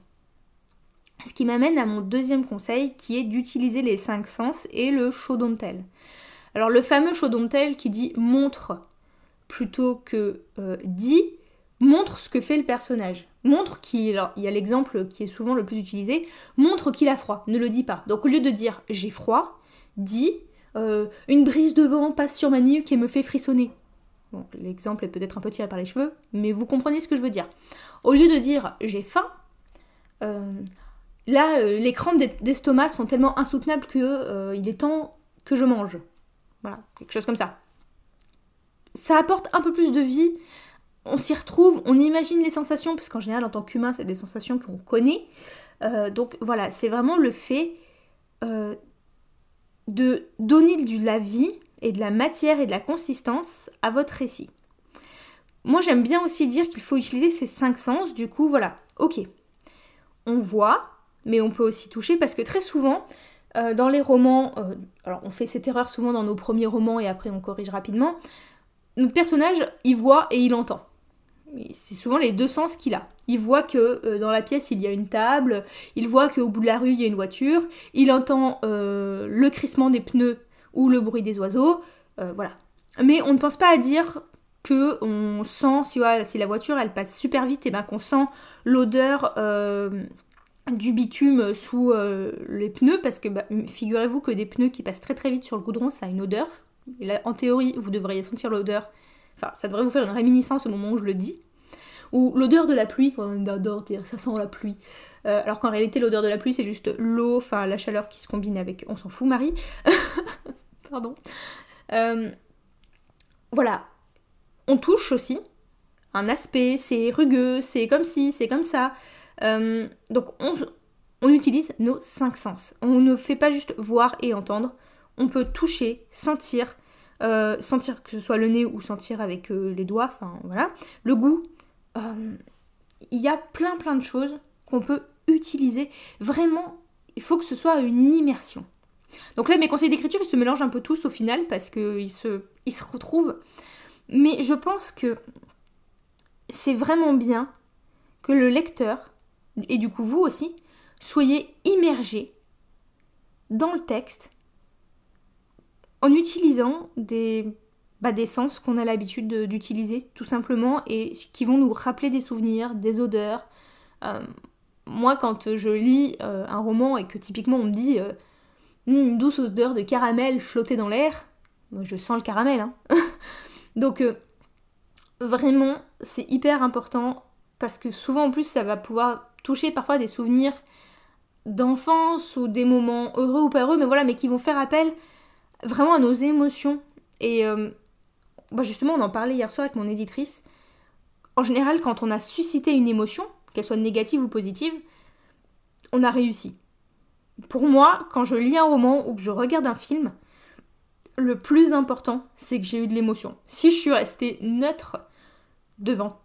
Speaker 1: Ce qui m'amène à mon deuxième conseil qui est d'utiliser les cinq sens et le show don't tell. Alors le fameux show don't tell qui dit montre plutôt que euh, dit montre ce que fait le personnage. Montre qu'il, il y a l'exemple qui est souvent le plus utilisé, montre qu'il a froid, ne le dit pas. Donc au lieu de dire j'ai froid, dit euh, une brise de vent passe sur ma nuque et me fait frissonner. L'exemple est peut-être un peu tiré par les cheveux, mais vous comprenez ce que je veux dire. Au lieu de dire j'ai faim, euh, là les crampes d'estomac sont tellement insoutenables que il est temps que je mange. Voilà, quelque chose comme ça ça apporte un peu plus de vie. On s'y retrouve, on imagine les sensations, parce qu'en général, en tant qu'humain, c'est des sensations qu'on connaît. Euh, donc voilà, c'est vraiment le fait euh, de donner de la vie et de la matière et de la consistance à votre récit. Moi, j'aime bien aussi dire qu'il faut utiliser ces cinq sens. Du coup, voilà, ok. On voit, mais on peut aussi toucher, parce que très souvent, euh, dans les romans, alors on fait cette erreur souvent dans nos premiers romans et après on corrige rapidement, notre personnage, il voit et il entend. C'est souvent les deux sens qu'il a. Il voit que euh, dans la pièce il y a une table, il voit qu'au bout de la rue il y a une voiture, il entend euh, le crissement des pneus ou le bruit des oiseaux, euh, voilà. Mais on ne pense pas à dire que on sent si, la voiture elle passe super vite et ben qu'on sent l'odeur du bitume sous les pneus parce que bah, figurez-vous que des pneus qui passent très très vite sur le goudron ça a une odeur En théorie, vous devriez sentir l'odeur. Enfin, ça devrait vous faire une réminiscence au moment où je le dis. Ou l'odeur de la pluie, on adore dire ça sent la pluie. Euh, alors qu'en réalité, l'odeur de la pluie, c'est juste l'eau, enfin la chaleur qui se combine avec. On s'en fout, Marie. Pardon. Euh, voilà. On touche aussi un aspect, c'est rugueux, c'est comme ci, c'est comme ça. Euh, donc on, on utilise nos cinq sens. On ne fait pas juste voir et entendre. On peut toucher, sentir, sentir que ce soit le nez ou sentir avec les doigts, enfin voilà. Le goût, il y a plein plein de choses qu'on peut utiliser. Vraiment, il faut que ce soit une immersion. Donc là, mes conseils d'écriture, ils se mélangent un peu tous au final parce qu'ils se, se retrouvent. Mais je pense que c'est vraiment bien que le lecteur, et du coup vous aussi, soyez immergé dans le texte en utilisant des, bah, des sens qu'on a l'habitude d'utiliser tout simplement et qui vont nous rappeler des souvenirs, des odeurs. Euh, moi, quand je lis euh, un roman et que typiquement on me dit euh, hmm, une douce odeur de caramel flottée dans l'air, je sens le caramel. Hein. Donc, vraiment, c'est hyper important parce que souvent en plus ça va pouvoir toucher parfois des souvenirs d'enfance ou des moments heureux ou pas heureux, mais voilà, mais qui vont faire appel vraiment à nos émotions. Et bah, justement, on en parlait hier soir avec mon éditrice. En général, quand on a suscité une émotion, qu'elle soit négative ou positive, on a réussi. Pour moi, quand je lis un roman ou que je regarde un film, le plus important, c'est que j'ai eu de l'émotion. Si je suis restée neutre devant,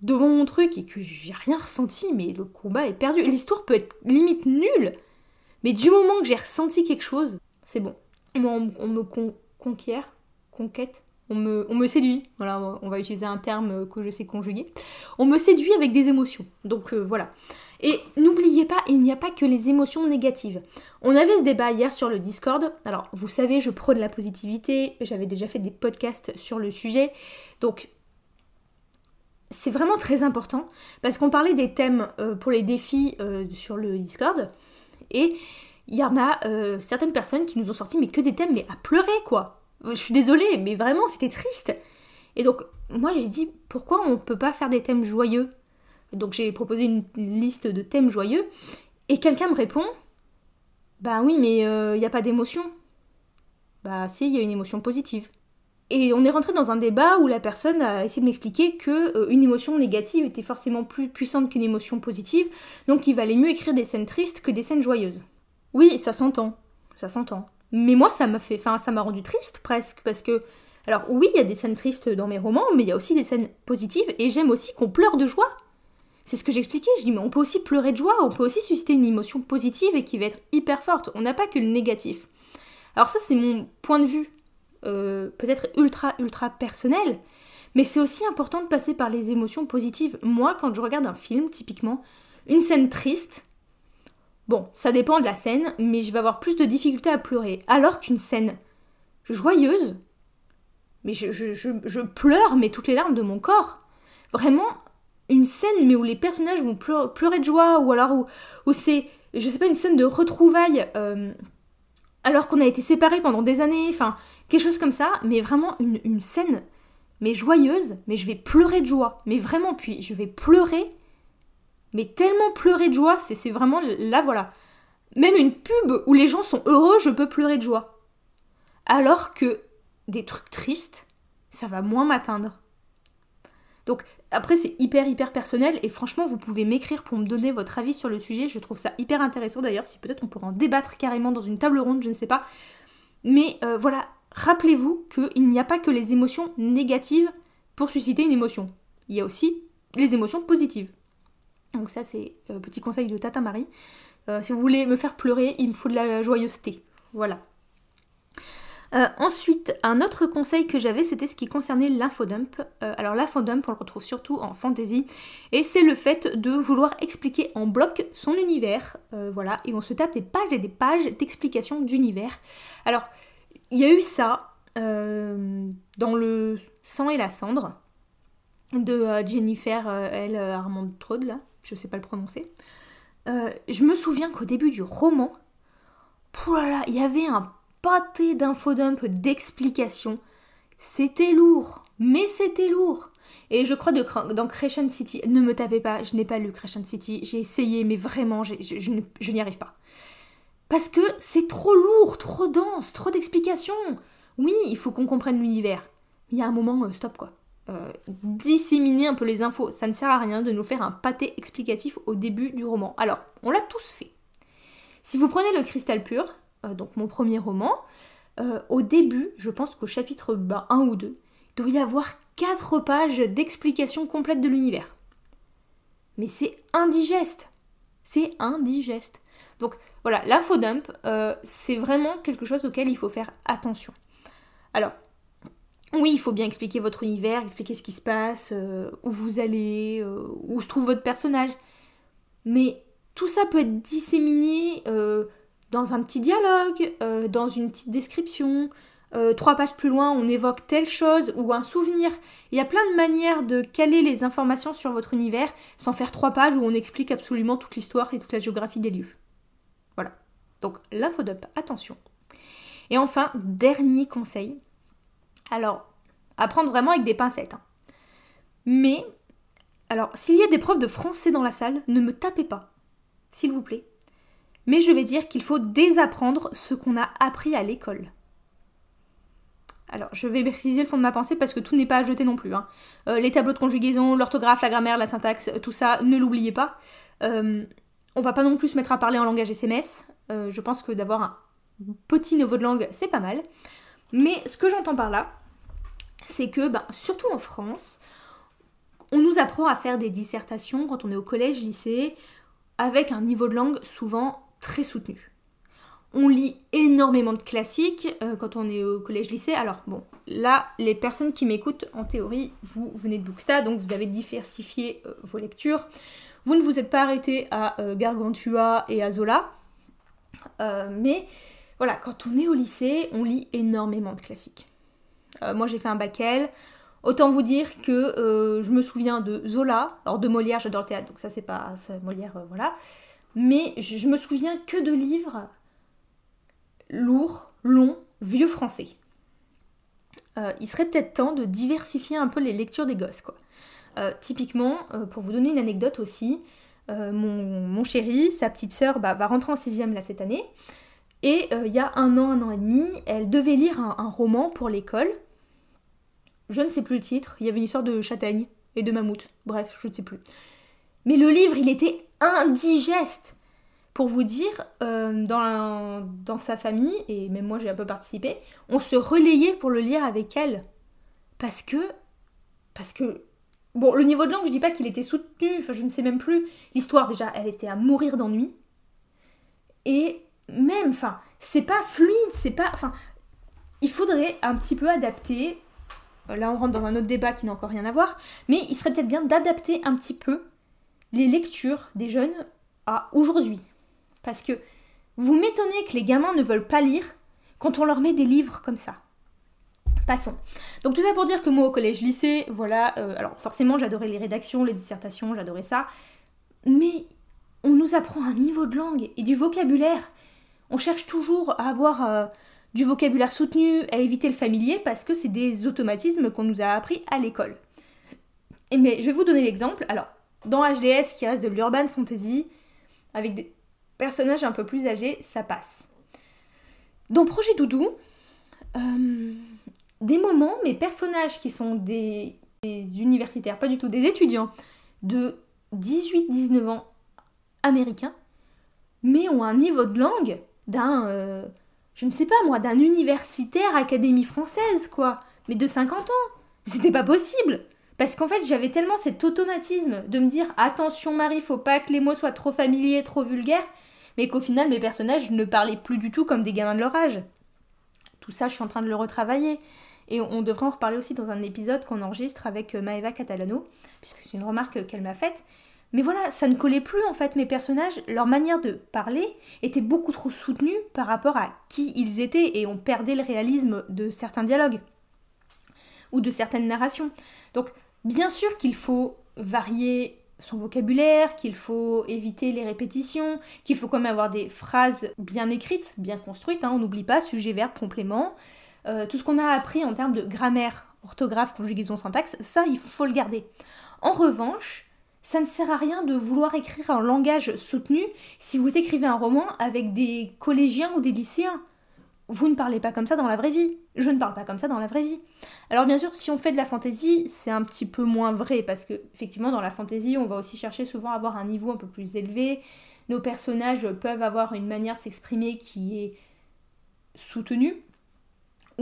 Speaker 1: devant mon truc et que j'ai rien ressenti, mais le combat est perdu. L'histoire peut être limite nulle, mais du moment que j'ai ressenti quelque chose, c'est bon. On, me conquiert, conquête, on me, séduit, voilà, on va utiliser un terme que je sais conjuguer. On me séduit avec des émotions. Donc euh, voilà. Et n'oubliez pas, il n'y a pas que les émotions négatives. On avait ce débat hier sur le Discord. Alors, vous savez, je prône la positivité. J'avais déjà fait des podcasts sur le sujet. Donc, c'est vraiment très important parce qu'on parlait des thèmes euh, pour les défis euh, sur le Discord. Et il y en a certaines personnes qui nous ont sorti, mais que des thèmes, mais à pleurer quoi. Je suis désolée, mais vraiment, c'était triste. Et donc, moi, j'ai dit, pourquoi on peut pas faire des thèmes joyeux? Donc, j'ai proposé une liste de thèmes joyeux. Et quelqu'un me répond, bah oui, mais il euh, n'y a pas d'émotion. Bah si, il y a une émotion positive. Et on est rentré dans un débat où la personne a essayé de m'expliquer que euh, une émotion négative était forcément plus puissante qu'une émotion positive, donc il valait mieux écrire des scènes tristes que des scènes joyeuses. Oui, ça s'entend, ça s'entend. Mais moi, ça m'a fait, enfin, ça m'a rendu triste presque parce que, alors oui, il y a des scènes tristes dans mes romans, mais il y a aussi des scènes positives et j'aime aussi qu'on pleure de joie. C'est ce que j'expliquais. Je dis, mais on peut aussi pleurer de joie, on peut aussi susciter une émotion positive et qui va être hyper forte. On n'a pas que le négatif. Alors ça, c'est mon point de vue, euh, peut-être ultra ultra personnel, mais c'est aussi important de passer par les émotions positives. Moi, quand je regarde un film, typiquement, une scène triste, Bon, ça dépend de la scène, mais je vais avoir plus de difficultés à pleurer. Alors qu'une scène joyeuse, mais je, pleure, mais toutes les larmes de mon corps. Vraiment, une scène, mais où les personnages vont pleurer, de joie, ou alors où, c'est, je sais pas, une scène de retrouvailles, euh, alors qu'on a été séparés pendant des années, enfin, quelque chose comme ça, mais vraiment une, une scène, mais joyeuse, mais je vais pleurer de joie, mais vraiment, puis je vais pleurer mais tellement pleurer de joie, c'est vraiment là voilà. Même une pub où les gens sont heureux, je peux pleurer de joie. Alors que des trucs tristes, ça va moins m'atteindre. Donc après c'est hyper hyper personnel et franchement vous pouvez m'écrire pour me donner votre avis sur le sujet, je trouve ça hyper intéressant d'ailleurs, si peut-être on pourra en débattre carrément dans une table ronde, je ne sais pas. Mais euh, voilà, rappelez-vous qu'il n'y a pas que les émotions négatives pour susciter une émotion. Il y a aussi les émotions positives. Donc ça c'est euh, petit conseil de Tata Marie. Euh, si vous voulez me faire pleurer, il me faut de la joyeuseté. Voilà. Euh, ensuite, un autre conseil que j'avais, c'était ce qui concernait l'infodump. alors l'infodump, on le retrouve surtout en fantasy, et c'est le fait de vouloir expliquer en bloc son univers. voilà, et on se tape des pages et des pages d'explication d'univers. Alors, il y a eu ça dans le sang et la cendre de Jennifer L. Armand Trode, là je sais pas le prononcer. Euh, je me souviens qu'au début du roman, il y avait un pâté d'infodump, d'explications. C'était lourd, mais c'était lourd. Et je crois de, dans Crescent City, ne me tapez pas, je n'ai pas lu Crescent City, j'ai essayé, mais vraiment, je, n'y arrive pas. Parce que c'est trop lourd, trop dense, trop d'explications. Oui, il faut qu'on comprenne l'univers. Mais il y a un moment, euh, stop quoi. Euh, disséminer un peu les infos. Ça ne sert à rien de nous faire un pâté explicatif au début du roman. Alors, on l'a tous fait. Si vous prenez le cristal pur, euh, donc mon premier roman, au début, je pense qu'au chapitre 1 bah, ou 2, il doit y avoir 4 pages d'explication complète de l'univers. Mais c'est indigeste. C'est indigeste. Donc voilà, l'infodump, euh, c'est vraiment quelque chose auquel il faut faire attention. Alors, oui, il faut bien expliquer votre univers, expliquer ce qui se passe, euh, où vous allez, euh, où se trouve votre personnage. Mais tout ça peut être disséminé dans un petit dialogue, dans une petite description. trois pages plus loin, on évoque telle chose ou un souvenir. Il y a plein de manières de caler les informations sur votre univers sans faire trois pages où on explique absolument toute l'histoire et toute la géographie des lieux. Voilà. Donc l'infodump, attention. Et enfin, dernier conseil. Alors, à prendre vraiment avec des pincettes. Hein. Mais, alors, s'il y a des profs de français dans la salle, ne me tapez pas, s'il vous plaît. Mais je vais dire qu'il faut désapprendre ce qu'on a appris à l'école. Alors, je vais préciser le fond de ma pensée parce que tout n'est pas à jeter non plus. Hein. Euh, les tableaux de conjugaison, l'orthographe, la grammaire, la syntaxe, tout ça, ne l'oubliez pas. Euh, on va pas non plus se mettre à parler en langage SMS. Euh, je pense que d'avoir un petit niveau de langue, c'est pas mal. Mais ce que j'entends par là, c'est que, ben, surtout en France, on nous apprend à faire des dissertations quand on est au collège, lycée, avec un niveau de langue souvent très soutenu. On lit énormément de classiques euh, quand on est au collège-lycée. Alors bon, là, les personnes qui m'écoutent, en théorie, vous venez de Booksta, donc vous avez diversifié euh, vos lectures. Vous ne vous êtes pas arrêté à euh, Gargantua et à Zola, mais voilà, quand on est au lycée, on lit énormément de classiques. Euh, moi j'ai fait un bac L, autant vous dire que je me souviens de Zola, alors de Molière, j'adore le théâtre, donc ça c'est pas Molière, voilà, mais je, me souviens que de livres lourds, longs, vieux français. il serait peut-être temps de diversifier un peu les lectures des gosses, quoi. Euh, typiquement, euh, pour vous donner une anecdote aussi, euh, mon, chéri, sa petite sœur, bah, va rentrer en sixième là cette année. Et il y a un an, un an et demi, elle devait lire un, roman pour l'école. Je ne sais plus le titre. Il y avait une histoire de châtaigne et de mammouth. Bref, je ne sais plus. Mais le livre, il était indigeste. Pour vous dire, dans, dans, sa famille, et même moi j'ai un peu participé, on se relayait pour le lire avec elle. Parce que. Parce que Bon, le niveau de langue, je dis pas qu'il était soutenu, enfin je ne sais même plus. L'histoire déjà, elle était à mourir d'ennui. Et même, enfin, c'est pas fluide, c'est pas. Enfin, il faudrait un petit peu adapter. Là, on rentre dans un autre débat qui n'a encore rien à voir, mais il serait peut-être bien d'adapter un petit peu les lectures des jeunes à aujourd'hui. Parce que vous m'étonnez que les gamins ne veulent pas lire quand on leur met des livres comme ça. Passons. Donc tout ça pour dire que moi au collège-lycée, voilà, euh, alors forcément j'adorais les rédactions, les dissertations, j'adorais ça, mais on nous apprend un niveau de langue et du vocabulaire. On cherche toujours à avoir euh, du vocabulaire soutenu, à éviter le familier parce que c'est des automatismes qu'on nous a appris à l'école. Mais je vais vous donner l'exemple. Alors, dans HDS qui reste de l'urban fantasy, avec des personnages un peu plus âgés, ça passe. Dans Projet Doudou, euh, des moments, mes personnages qui sont des, universitaires, pas du tout, des étudiants de 18-19 ans américains, mais ont un niveau de langue d'un, euh, je ne sais pas moi, d'un universitaire académie française, quoi, mais de 50 ans. C'était pas possible parce qu'en fait, j'avais tellement cet automatisme de me dire attention Marie, faut pas que les mots soient trop familiers, trop vulgaires, mais qu'au final mes personnages ne parlaient plus du tout comme des gamins de leur âge. Tout ça, je suis en train de le retravailler. Et on devrait en reparler aussi dans un épisode qu'on enregistre avec euh, Maeva Catalano, puisque c'est une remarque qu'elle m'a faite. Mais voilà, ça ne collait plus en fait. Mes personnages, leur manière de parler était beaucoup trop soutenue par rapport à qui ils étaient et on perdait le réalisme de certains dialogues ou de certaines narrations. Donc, bien sûr qu'il faut varier son vocabulaire, qu'il faut éviter les répétitions, qu'il faut quand même avoir des phrases bien écrites, bien construites, hein, on n'oublie pas, sujet, verbe, complément. Euh, tout ce qu'on a appris en termes de grammaire, orthographe, conjugaison, syntaxe, ça, il faut le garder. En revanche, ça ne sert à rien de vouloir écrire un langage soutenu si vous écrivez un roman avec des collégiens ou des lycéens. Vous ne parlez pas comme ça dans la vraie vie. Je ne parle pas comme ça dans la vraie vie. Alors bien sûr, si on fait de la fantaisie, c'est un petit peu moins vrai parce que effectivement dans la fantaisie, on va aussi chercher souvent à avoir un niveau un peu plus élevé. Nos personnages peuvent avoir une manière de s'exprimer qui est soutenue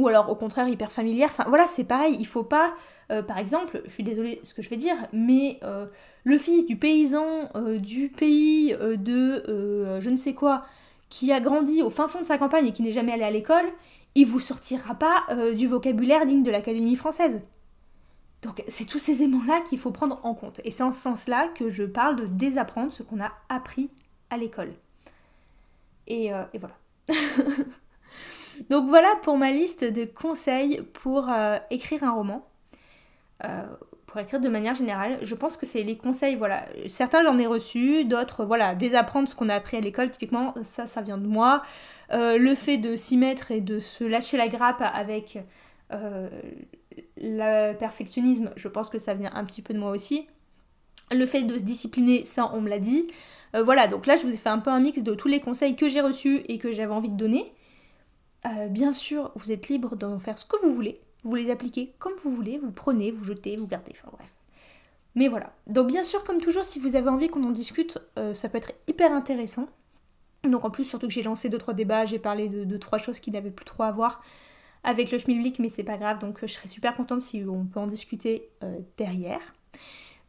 Speaker 1: ou alors au contraire hyper familière. Enfin voilà, c'est pareil, il faut pas euh, par exemple, je suis désolée ce que je vais dire, mais euh, le fils du paysan euh, du pays de je ne sais quoi, qui a grandi au fin fond de sa campagne et qui n'est jamais allé à l'école, il vous sortira pas du vocabulaire digne de l'Académie française. Donc c'est tous ces éléments-là qu'il faut prendre en compte. Et c'est en ce sens-là que je parle de désapprendre ce qu'on a appris à l'école. Et voilà. Donc voilà pour ma liste de conseils pour écrire un roman. Euh, pour écrire de manière générale. Je pense que c'est les conseils, voilà. Certains j'en ai reçus, d'autres, voilà, désapprendre ce qu'on a appris à l'école, typiquement, ça, ça vient de moi. Euh, le fait de s'y mettre et de se lâcher la grappe avec euh, le perfectionnisme, je pense que ça vient un petit peu de moi aussi. Le fait de se discipliner, ça, on me l'a dit. voilà, donc là, je vous ai fait un peu un mix de tous les conseils que j'ai reçus et que j'avais envie de donner. Bien sûr, vous êtes libre d'en faire ce que vous voulez. Vous les appliquez comme vous voulez, vous prenez, vous jetez, vous gardez, enfin bref. Mais voilà. Donc bien sûr, comme toujours, si vous avez envie qu'on en discute, euh, ça peut être hyper intéressant. Donc en plus, surtout que j'ai lancé 2-3 débats, j'ai parlé de 2-3 choses qui n'avaient plus trop à voir avec le schmilblick, mais c'est pas grave, donc euh, je serais super contente si on peut en discuter euh, derrière.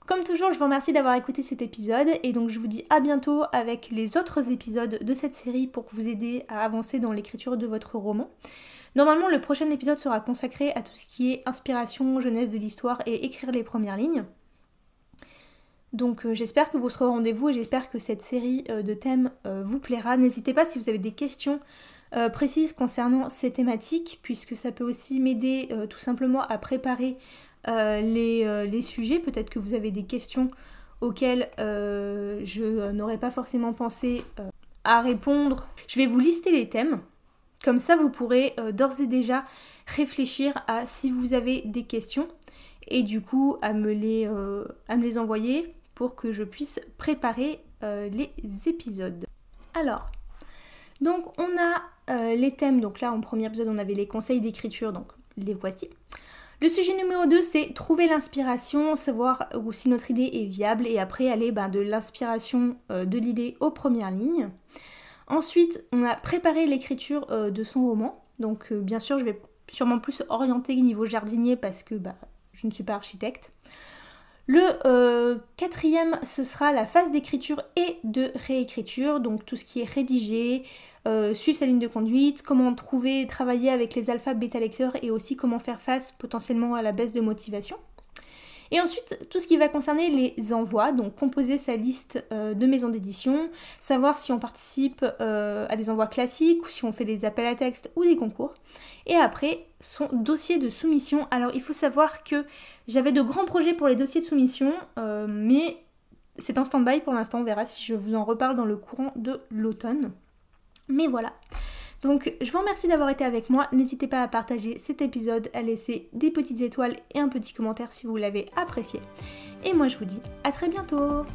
Speaker 1: Comme toujours, je vous remercie d'avoir écouté cet épisode et donc je vous dis à bientôt avec les autres épisodes de cette série pour vous aider à avancer dans l'écriture de votre roman. Normalement, le prochain épisode sera consacré à tout ce qui est inspiration, jeunesse de l'histoire et écrire les premières lignes. Donc euh, j'espère que vous serez rendez-vous et j'espère que cette série euh, de thèmes euh, vous plaira. N'hésitez pas si vous avez des questions précises concernant ces thématiques, puisque ça peut aussi m'aider tout simplement à préparer les, les, sujets. Peut-être que vous avez des questions auxquelles je n'aurais pas forcément pensé à répondre. Je vais vous lister les thèmes. Comme ça, vous pourrez euh, d'ores et déjà réfléchir à si vous avez des questions et du coup à me les, euh, à me les envoyer pour que je puisse préparer euh, les épisodes. Alors, donc on a les thèmes, donc là en premier épisode on avait les conseils d'écriture, donc les voici. Le sujet numéro 2 c'est trouver l'inspiration, savoir si notre idée est viable et après aller ben, de l'inspiration de l'idée aux premières lignes. Ensuite, on a préparé l'écriture euh, de son roman. Donc, euh, bien sûr, je vais sûrement plus orienter niveau jardinier parce que bah, je ne suis pas architecte. Le euh, quatrième, ce sera la phase d'écriture et de réécriture, donc tout ce qui est rédigé, suivre sa ligne de conduite, comment trouver, travailler avec les alpha bêta lecteurs et aussi comment faire face potentiellement à la baisse de motivation. Et ensuite, tout ce qui va concerner les envois, donc composer sa liste euh, de maisons d'édition, savoir si on participe euh, à des envois classiques ou si on fait des appels à texte ou des concours. Et après, son dossier de soumission. Alors, il faut savoir que j'avais de grands projets pour les dossiers de soumission, euh, mais c'est en stand-by pour l'instant. On verra si je vous en reparle dans le courant de l'automne. Mais voilà. Donc je vous remercie d'avoir été avec moi. N'hésitez pas à partager cet épisode, à laisser des petites étoiles et un petit commentaire si vous l'avez apprécié. Et moi je vous dis à très bientôt